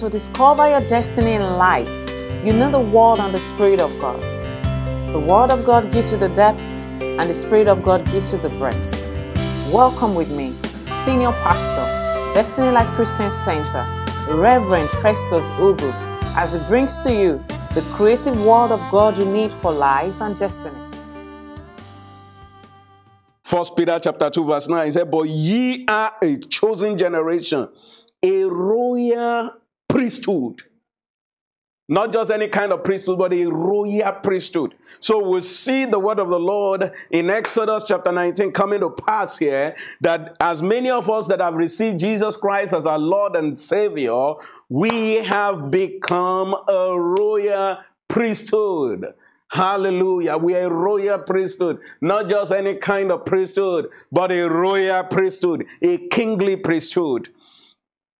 To discover your destiny in life, you need the Word and the Spirit of God. The Word of God gives you the depths, and the Spirit of God gives you the breadth. Welcome with me, Senior Pastor, Destiny Life Christian Center, Reverend Festus Ugu, as he brings to you the creative Word of God you need for life and destiny. First Peter chapter 2, verse 9 he said, But ye are a chosen generation, a royal priesthood. Not just any kind of priesthood, but a royal priesthood. So we see the word of the Lord in Exodus chapter 19 coming to pass here that as many of us that have received Jesus Christ as our Lord and Savior, we have become a royal priesthood. Hallelujah. We are a royal priesthood, not just any kind of priesthood, but a royal priesthood, a kingly priesthood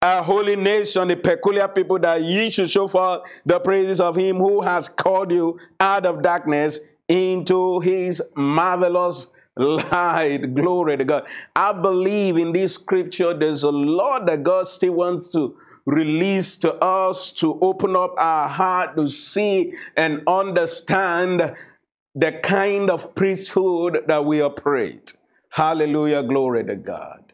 a holy nation, a peculiar people, that ye should show forth the praises of him who has called you out of darkness into his marvelous light. Glory to God. I believe in this scripture, there's a lot that God still wants to release to us to open up our heart to see and understand the kind of priesthood that we operate. Hallelujah. Glory to God.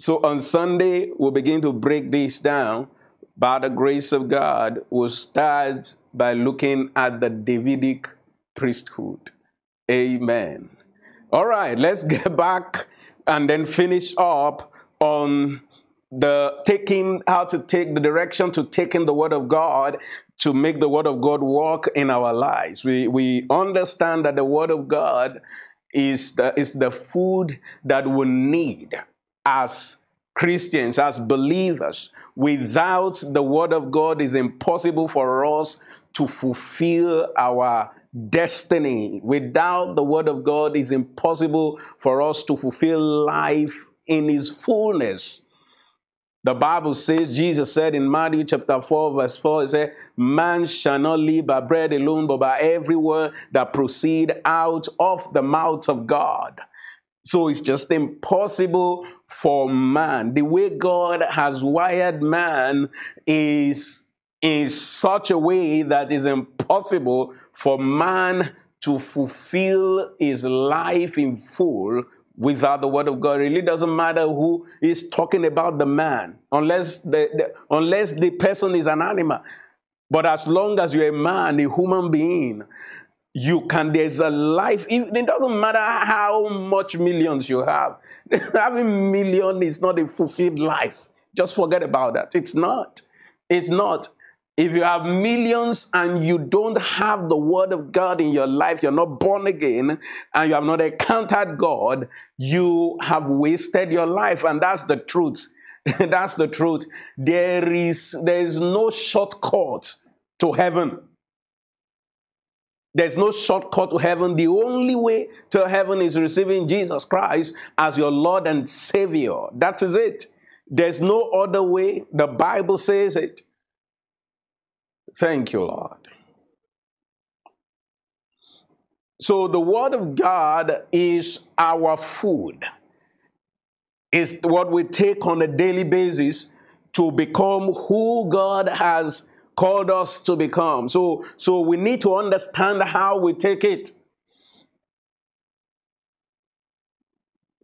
So on Sunday, we'll begin to break this down. By the grace of God, we'll start by looking at the Davidic priesthood. Amen. All right, let's get back and then finish up on the taking how to take the direction to taking the word of God to make the word of God work in our lives. We we understand that the word of God is the, is the food that we need as Christians, as believers, without the Word of God, is impossible for us to fulfill our destiny. Without the Word of God, is impossible for us to fulfill life in His fullness. The Bible says, Jesus said in Matthew chapter 4, verse 4, it said, Man shall not live by bread alone, but by every word that proceed out of the mouth of God. So it's just impossible for man. The way God has wired man is in such a way that is impossible for man to fulfill his life in full without the word of God. It really doesn't matter who is talking about the man, unless the, the, unless the person is an animal. But as long as you're a man, a human being, you can there's a life it doesn't matter how much millions you have. Having million is not a fulfilled life. Just forget about that. It's not. It's not. If you have millions and you don't have the word of god in your life you're not born again and you have not encountered god you have wasted your life and that's the truth. That's the truth. There is there is no shortcut to heaven there's no shortcut to heaven. The only way to heaven is receiving Jesus Christ as your Lord and Savior. That is it. There's no other way. The Bible says it. Thank you, Lord. So the Word of God is our food. It's what we take on a daily basis to become who God has called us to become. So, so we need to understand how we take it.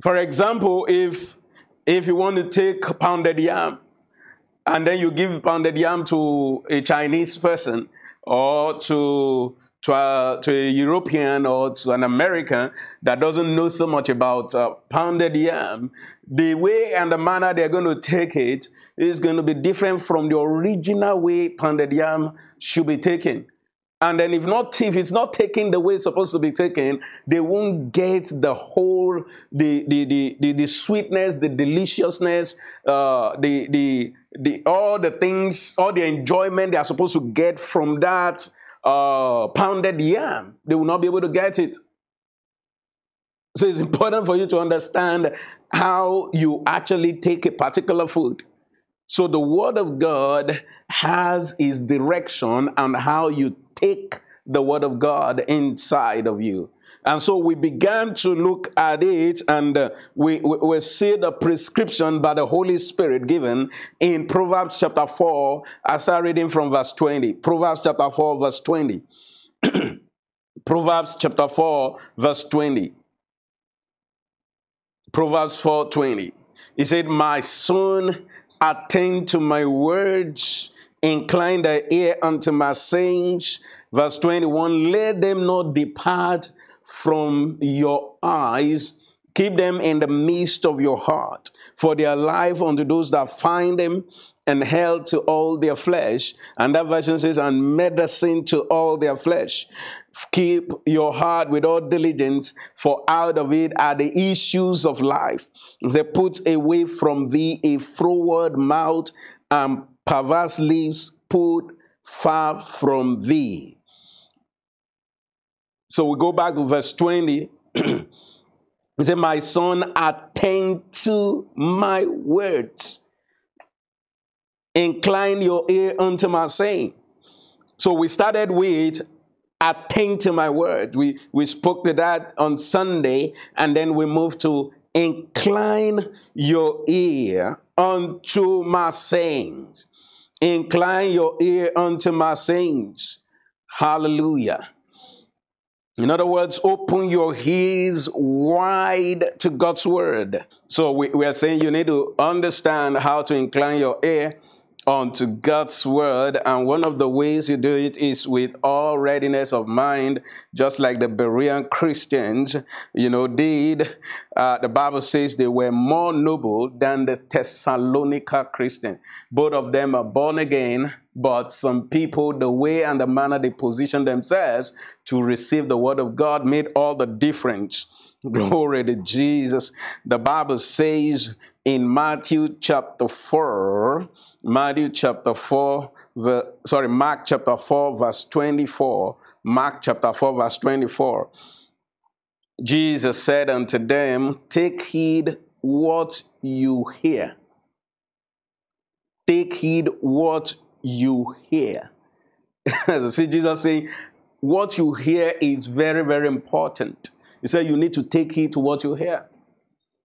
For example, if if you want to take pounded yam and then you give pounded yam to a Chinese person or to to a, to a European or to an American that doesn't know so much about uh, pounded yam, the way and the manner they're going to take it is going to be different from the original way pounded yam should be taken. And then if not, if it's not taken the way it's supposed to be taken, they won't get the whole, the the the the, the sweetness, the deliciousness, uh, the the the all the things, all the enjoyment they are supposed to get from that uh, pounded yam. They will not be able to get it. So it's important for you to understand how you actually take a particular food. So the Word of God has its direction on how you take the Word of God inside of you. And so we began to look at it and uh, we, we, we see the prescription by the Holy Spirit given in Proverbs chapter 4. I start reading from verse 20. Proverbs chapter 4, verse 20. Proverbs chapter 4, verse 20. Proverbs 4 20. He said, My son, attend to my words, incline thy ear unto my sayings. Verse 21 Let them not depart from your eyes. Keep them in the midst of your heart, for they are life unto those that find them and health to all their flesh. And that version says, and medicine to all their flesh. Keep your heart with all diligence, for out of it are the issues of life. They put away from thee a froward mouth and perverse lips put far from thee. So we go back to verse 20. he said, My son, attend to my words. Incline your ear unto my saying. So we started with attend to my word. We, we spoke to that on Sunday, and then we moved to incline your ear unto my sayings. Incline your ear unto my sayings. Hallelujah. In other words, open your ears wide to God's word. So we, we are saying you need to understand how to incline your ear unto God's word. And one of the ways you do it is with all readiness of mind, just like the Berean Christians, you know, did. Uh, the Bible says they were more noble than the Thessalonica Christian. Both of them are born again, but some people, the way and the manner they position themselves to receive the word of God made all the difference. Glory to Jesus. The Bible says in Matthew chapter 4, Matthew chapter 4, the, sorry, Mark chapter 4, verse 24. Mark chapter 4, verse 24. Jesus said unto them, Take heed what you hear. Take heed what you hear. See, Jesus saying, What you hear is very, very important. He said, You need to take heed to what you hear.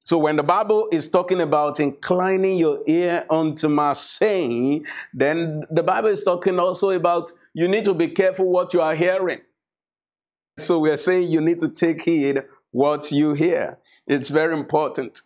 So when the Bible is talking about inclining your ear unto my saying, then the Bible is talking also about you need to be careful what you are hearing. So we are saying you need to take heed what you hear. It's very important.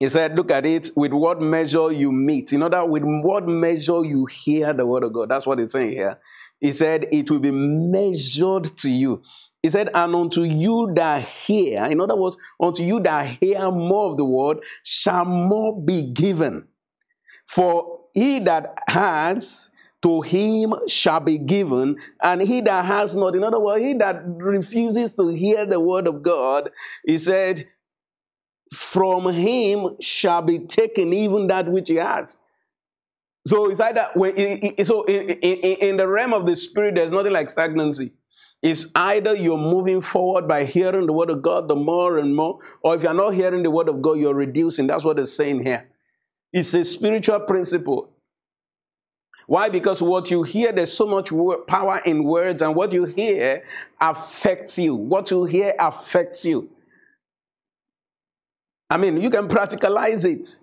He said, look at it with what measure you meet. In other with what measure you hear the word of God. That's what he's saying here. He said, it will be measured to you. He said, And unto you that hear, in other words, unto you that hear more of the word, shall more be given. For he that has, to him shall be given, and he that has not, in other words, he that refuses to hear the word of God, he said, from him shall be taken even that which he has. So it's either when, so in, in, in the realm of the spirit, there's nothing like stagnancy. It's either you're moving forward by hearing the word of God the more and more, or if you're not hearing the word of God, you're reducing. That's what it's saying here. It's a spiritual principle. Why? Because what you hear, there's so much power in words, and what you hear affects you. What you hear affects you. I mean, you can practicalize it.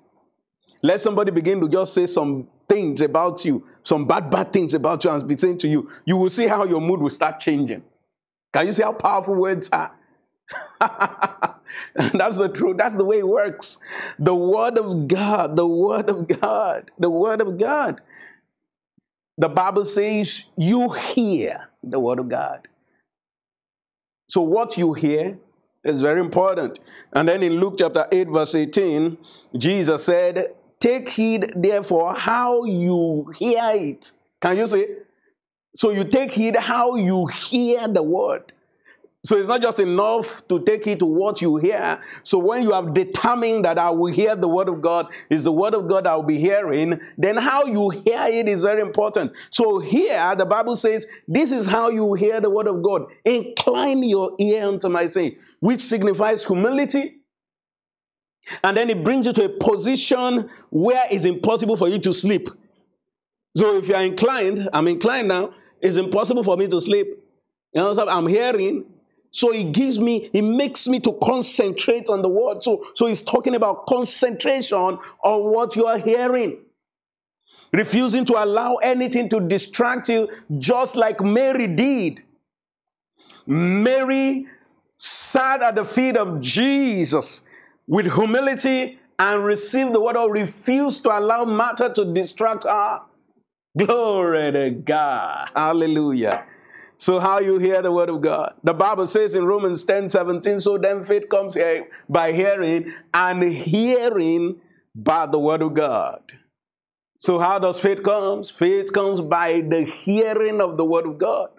Let somebody begin to just say some things about you, some bad, bad things about you, and be saying to you, you will see how your mood will start changing. Can you see how powerful words are? That's the truth. That's the way it works. The Word of God, the Word of God, the Word of God. The Bible says you hear the Word of God. So, what you hear is very important. And then in Luke chapter 8, verse 18, Jesus said, Take heed, therefore, how you hear it. Can you see? So you take heed how you hear the word. So it's not just enough to take it to what you hear. So when you have determined that I will hear the word of God, is the word of God I will be hearing, then how you hear it is very important. So here the Bible says, this is how you hear the word of God. Incline your ear unto my saying, which signifies humility. And then it brings you to a position where it's impossible for you to sleep. So if you are inclined, I'm inclined now, it's impossible for me to sleep. You know, I'm hearing. So he gives me, he makes me to concentrate on the word. So, so he's talking about concentration on what you are hearing. Refusing to allow anything to distract you, just like Mary did. Mary sat at the feet of Jesus with humility and received the word or refused to allow matter to distract her. Glory to God. Hallelujah. So, how you hear the word of God? The Bible says in Romans 10 17, so then faith comes by hearing, and hearing by the word of God. So, how does faith comes? Faith comes by the hearing of the word of God.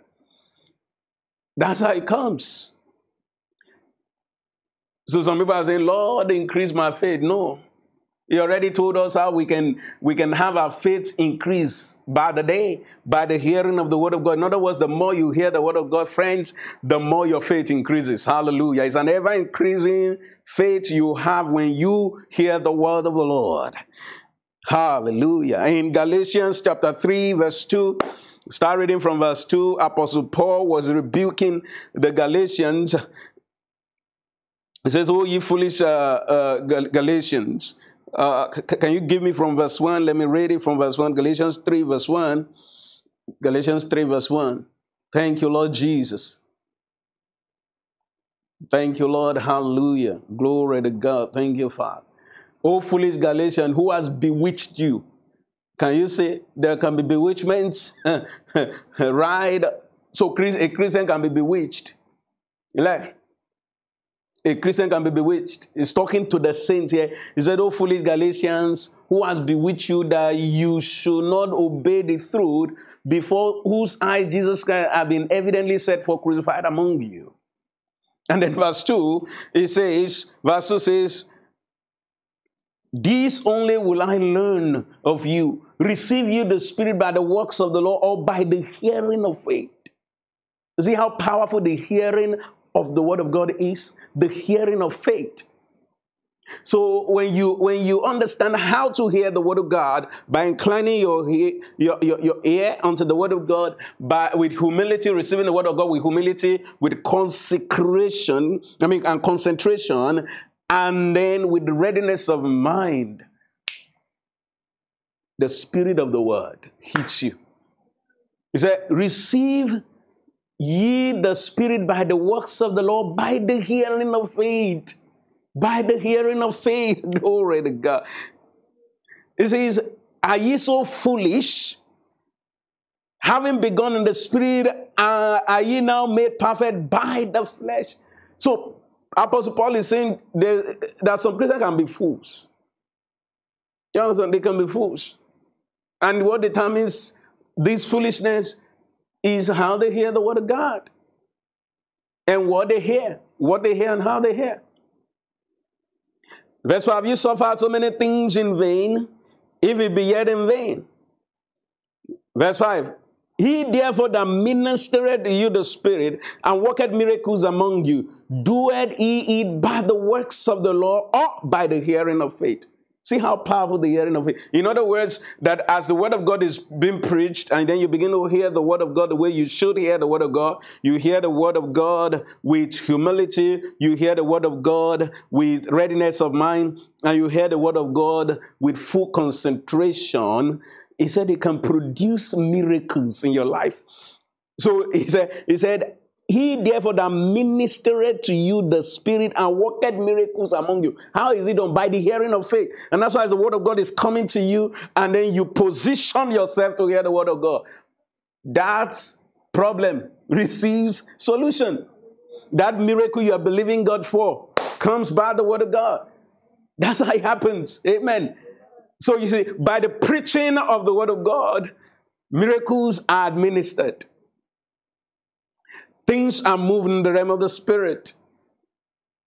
That's how it comes. So some people are saying, Lord, increase my faith. No. He already told us how we can we can have our faith increase by the day, by the hearing of the word of God. In other words, the more you hear the word of God, friends, the more your faith increases. Hallelujah. It's an ever increasing faith you have when you hear the word of the Lord. Hallelujah. In Galatians chapter 3, verse 2. Start reading from verse 2. Apostle Paul was rebuking the Galatians. He says, Oh, ye foolish uh, uh, Galatians, uh, can you give me from verse 1? Let me read it from verse 1. Galatians 3, verse 1. Galatians 3, verse 1. Thank you, Lord Jesus. Thank you, Lord. Hallelujah. Glory to God. Thank you, Father. O foolish Galatian, who has bewitched you? Can you say there can be bewitchments? right? So a Christian can be bewitched. Like, a Christian can be bewitched. He's talking to the saints here. He said, Oh, foolish Galatians, who has bewitched you that you should not obey the truth before whose eyes Jesus Christ have been evidently set for crucified among you? And then verse 2, it says, verse 2 says, This only will I learn of you. Receive you the Spirit by the works of the law or by the hearing of faith. See how powerful the hearing of the word of God is? the hearing of faith. So when you when you understand how to hear the word of God by inclining your your, your, your ear unto the word of God by with humility, receiving the word of God with humility, with consecration, I mean and concentration, and then with readiness of mind, the spirit of the word hits you. He said, receive ye the Spirit by the works of the law, by the hearing of faith. By the hearing of faith. Glory to God. It says, Are ye so foolish? Having begun in the Spirit, uh, are ye now made perfect by the flesh? So, Apostle Paul is saying there, that some Christians can be fools. You understand? They can be fools. And what determines this foolishness is how they hear the word of God and what they hear, what they hear and how they hear. Verse 5 You suffered so many things in vain, if it be yet in vain. Verse 5 He therefore that ministered you the Spirit and worked miracles among you, doeth he it by the works of the law or by the hearing of faith? See how powerful the hearing of it. In other words, that as the word of God is being preached, and then you begin to hear the word of God the way you should hear the word of God, you hear the word of God with humility, you hear the word of God with readiness of mind, and you hear the word of God with full concentration. He said it can produce miracles in your life. So he said, he said, he therefore that ministered to you the Spirit and worked miracles among you. How is it done? By the hearing of faith. And that's why the word of God is coming to you, and then you position yourself to hear the word of God. That problem receives solution. That miracle you are believing God for comes by the word of God. That's how it happens. Amen. So you see, by the preaching of the word of God, miracles are administered. Things are moving in the realm of the spirit.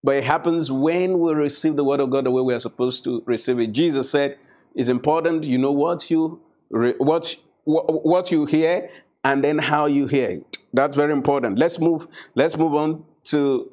But it happens when we receive the word of God the way we are supposed to receive it. Jesus said, it's important you know what you what what you hear and then how you hear it. That's very important. Let's move let's move on to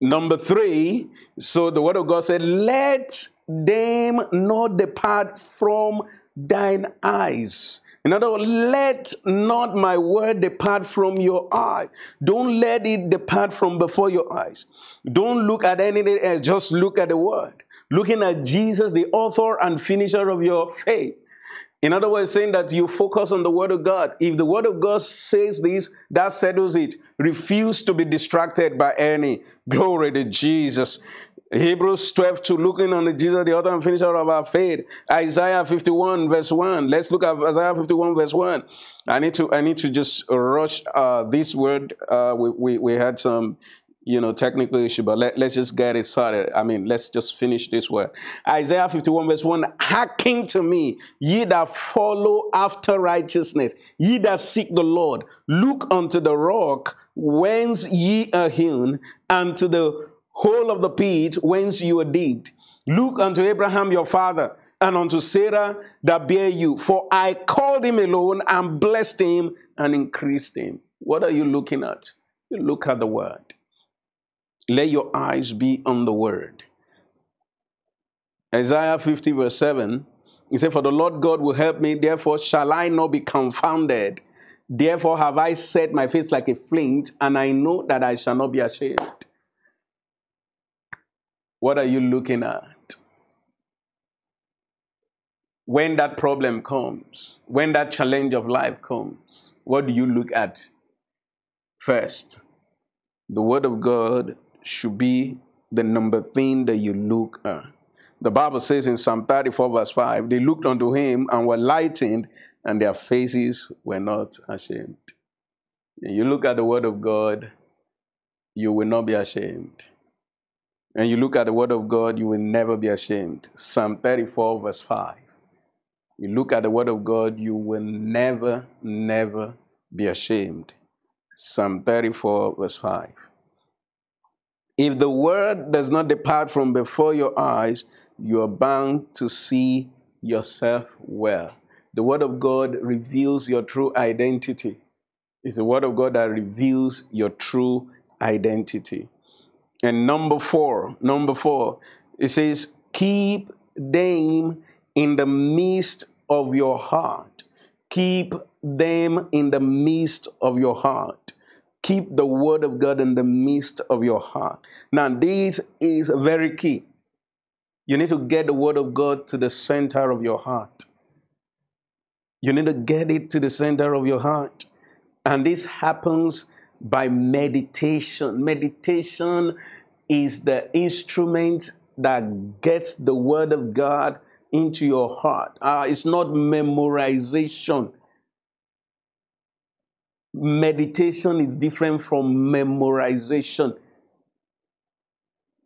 number 3. So the word of God said, "Let them not depart from thine eyes. In other words, let not my word depart from your eye. Don't let it depart from before your eyes. Don't look at anything else, just look at the word. Looking at Jesus, the author and finisher of your faith. In other words, saying that you focus on the Word of God. If the Word of God says this, that settles it. Refuse to be distracted by any. Glory to Jesus. Hebrews 12 to looking on Jesus, the author and finisher of our faith. Isaiah 51 verse 1. Let's look at Isaiah 51 verse 1. I need to I need to just rush uh, this word. Uh, we, we, we had some you know, technical issue, but let, let's just get it started. I mean, let's just finish this word. Isaiah 51 verse 1, hearken to me, ye that follow after righteousness, ye that seek the Lord, look unto the rock whence ye are hewn, and to the hole of the pit whence you were digged. Look unto Abraham your father, and unto Sarah that bear you, for I called him alone and blessed him and increased him. What are you looking at? You look at the word. Let your eyes be on the word. Isaiah 50, verse 7, he said, For the Lord God will help me, therefore shall I not be confounded. Therefore have I set my face like a flint, and I know that I shall not be ashamed. What are you looking at? When that problem comes, when that challenge of life comes, what do you look at first? The Word of God should be the number thing that you look at. The Bible says in Psalm 34, verse 5, they looked unto him and were lightened, and their faces were not ashamed. You look at the Word of God, you will not be ashamed. And you look at the Word of God, you will never be ashamed. Psalm 34, verse 5. You look at the Word of God, you will never, never be ashamed. Psalm 34, verse 5. If the word does not depart from before your eyes, you are bound to see yourself well. The word of God reveals your true identity. It's the word of God that reveals your true identity. And number four, number four, it says, keep them in the midst of your heart. Keep them in the midst of your heart. Keep the word of God in the midst of your heart. Now, this is very key. You need to get the word of God to the center of your heart. You need to get it to the center of your heart. And this happens by meditation. Meditation is the instrument that gets the word of God into your heart. Uh, it's not memorization meditation is different from memorization.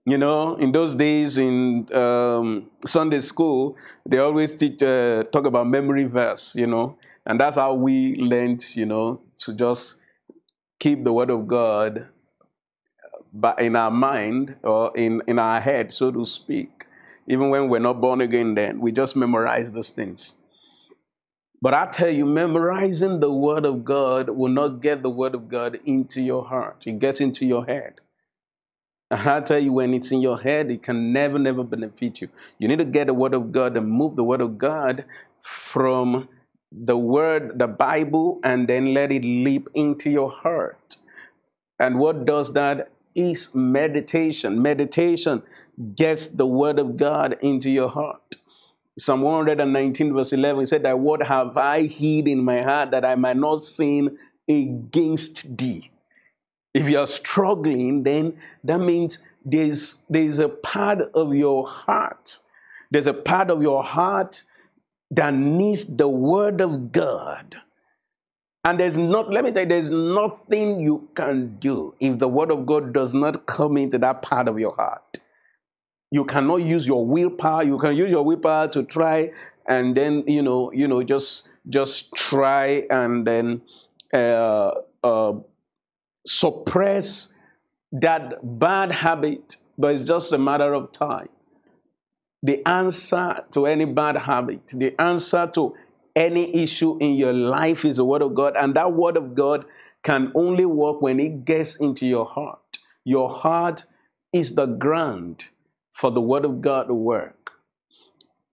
You know, in those days in um, Sunday school, they always teach, uh, talk about memory verse, you know, and that's how we learned, you know, to just keep the word of God but in our mind or in, in our head, so to speak. Even when we're not born again, then we just memorize those things. But I tell you, memorizing the Word of God will not get the Word of God into your heart. It gets into your head. And I tell you, when it's in your head, it can never, never benefit you. You need to get the Word of God and move the Word of God from the Word, the Bible, and then let it leap into your heart. And what does that? Is meditation. Meditation gets the Word of God into your heart. Psalm 119, verse 11, he said, That what have I hid in my heart that I might not sin against thee? If you're struggling, then that means there's, there's a part of your heart. There's a part of your heart that needs the word of God. And there's not, let me tell you, there's nothing you can do if the word of God does not come into that part of your heart. You cannot use your willpower. You can use your willpower to try and then, you know, you know, just just try and then uh, uh, suppress that bad habit, but it's just a matter of time. The answer to any bad habit, the answer to any issue in your life is the Word of God, and that Word of God can only work when it gets into your heart. Your heart is the ground for the Word of God to work.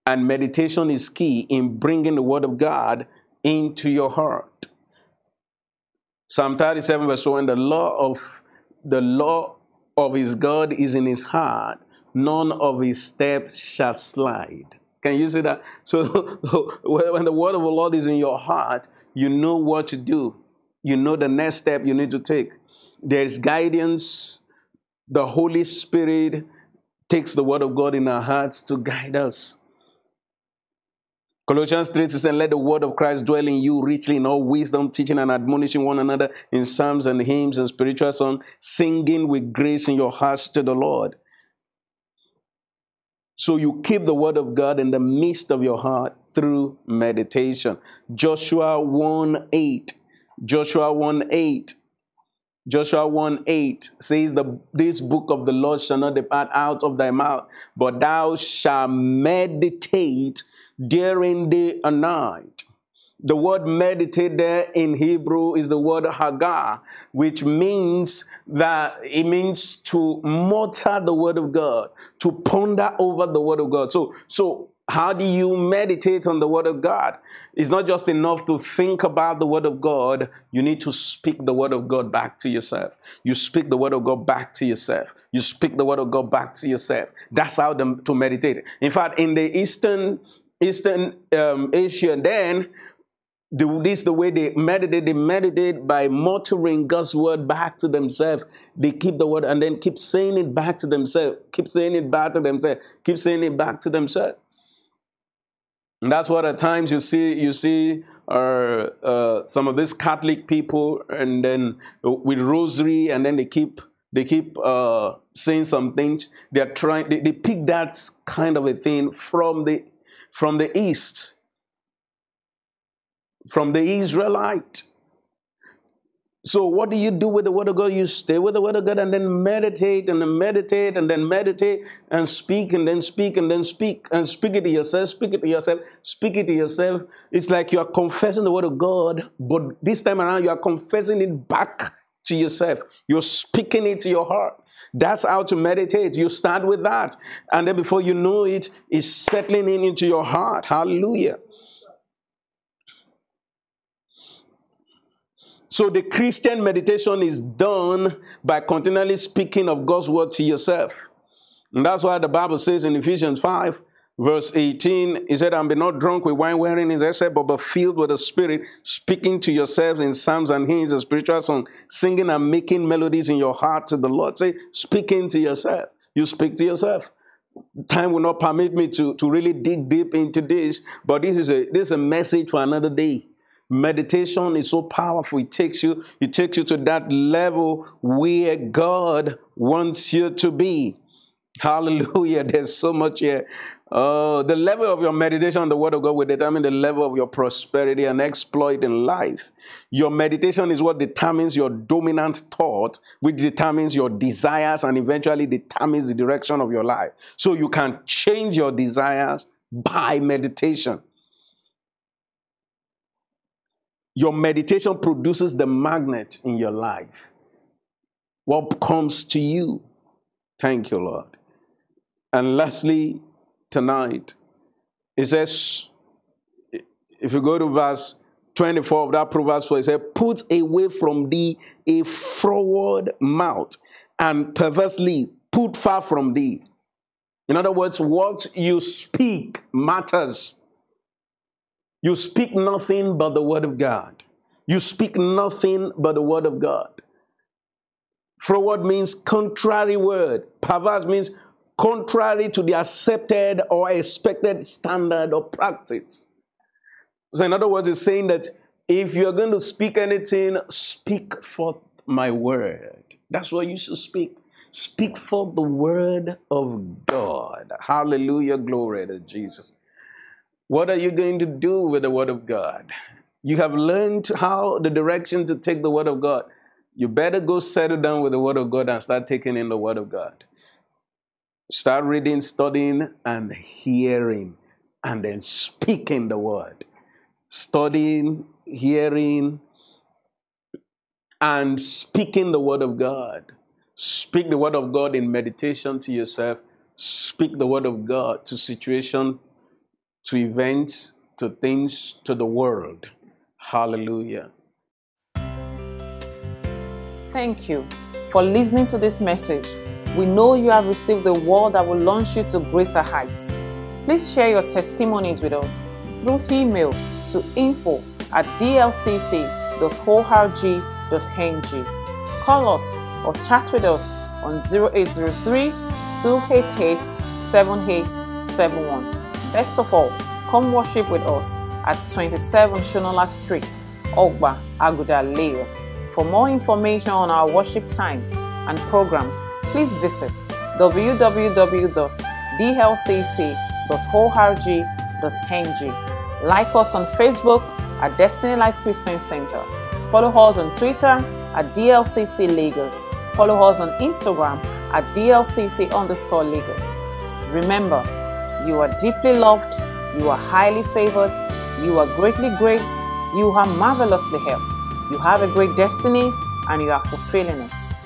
And meditation is key in bringing the word of God into your heart. Psalm 37 verse 1, the law of the law of his God is in his heart, none of his steps shall slide. Can you see that? So when the word of the Lord is in your heart, you know what to do. You know the next step you need to take. There's guidance. The Holy Spirit takes the word of God in our hearts to guide us. Colossians 3 says, Let the word of Christ dwell in you richly in all wisdom, teaching and admonishing one another in psalms and hymns and spiritual songs, singing with grace in your hearts to the Lord. So you keep the word of God in the midst of your heart through meditation. Joshua 1 8. Joshua 1 8. Joshua 1 8 says, the, This book of the Lord shall not depart out of thy mouth, but thou shalt meditate during day and night. The word meditate there in Hebrew is the word haggah, which means that it means to mutter the word of God, to ponder over the word of God. So, so how do you meditate on the Word of God? It's not just enough to think about the Word of God. You need to speak the Word of God back to yourself. You speak the Word of God back to yourself. You speak the Word of God back to yourself. That's how to meditate. In fact, in the Eastern Eastern um, Asia, then the, this is the way they meditate. They meditate by muttering God's word back to themselves. They keep the word and then keep saying it back to themselves. Keep saying it back to themselves. Keep saying it back to themselves. And that's what at times you see you see uh, uh, some of these Catholic people, and then with rosary, and then they keep they keep uh, saying some things. They're trying. They, they pick that kind of a thing from the from the east, from the Israelite. So, what do you do with the Word of God? You stay with the Word of God and then meditate and then meditate and then meditate and speak and then speak and then speak and speak it to yourself, speak it to yourself, speak it to yourself. It's like you are confessing the Word of God, but this time around you are confessing it back to yourself. You're speaking it to your heart. That's how to meditate. You start with that. And then before you know it, it's settling in into your heart. Hallelujah. So the Christian meditation is done by continually speaking of God's word to yourself. And that's why the Bible says in Ephesians 5, verse 18, he said, And be not drunk with wine wherein is excess, but be filled with the Spirit, speaking to yourselves in psalms and hymns and spiritual songs, singing and making melodies in your heart to the Lord. Say, speaking to yourself. You speak to yourself. Time will not permit me to, to really dig deep into this, but this is a this is a message for another day. Meditation is so powerful. It takes you, it takes you to that level where God wants you to be. Hallelujah. There's so much here. Uh, the level of your meditation on the Word of God will determine the level of your prosperity and exploit in life. Your meditation is what determines your dominant thought, which determines your desires and eventually determines the direction of your life. So you can change your desires by meditation. Your meditation produces the magnet in your life. What comes to you? Thank you, Lord. And lastly, tonight, it says, if you go to verse 24 of that Proverbs 4, it says, Put away from thee a froward mouth, and perversely put far from thee. In other words, what you speak matters. You speak nothing but the word of God. You speak nothing but the word of God. Froward means contrary word. Perverse means contrary to the accepted or expected standard or practice. So, in other words, it's saying that if you're going to speak anything, speak forth my word. That's what you should speak. Speak forth the word of God. Hallelujah. Glory to Jesus. What are you going to do with the Word of God? You have learned how the direction to take the Word of God. You better go settle down with the Word of God and start taking in the Word of God. Start reading, studying, and hearing, and then speaking the Word. Studying, hearing, and speaking the Word of God. Speak the Word of God in meditation to yourself. Speak the Word of God to situation to events, to things, to the world. Hallelujah. Thank you for listening to this message. We know you have received the word that will launch you to greater heights. Please share your testimonies with us through email to info at dlcc.org.ng. Call us or chat with us on 0803 288 7871. Best of all, come worship with us at 27 Shonola Street, Ogba, Aguda, Lagos. For more information on our worship time and programs, please visit www.dlcc.org.ng. Like us on Facebook at Destiny Life Christian Center. Follow us on Twitter at DLCC Lagos. Follow us on Instagram at DLCC underscore Lagos. Remember, you are deeply loved, you are highly favored, you are greatly graced, you are marvelously helped. You have a great destiny and you are fulfilling it.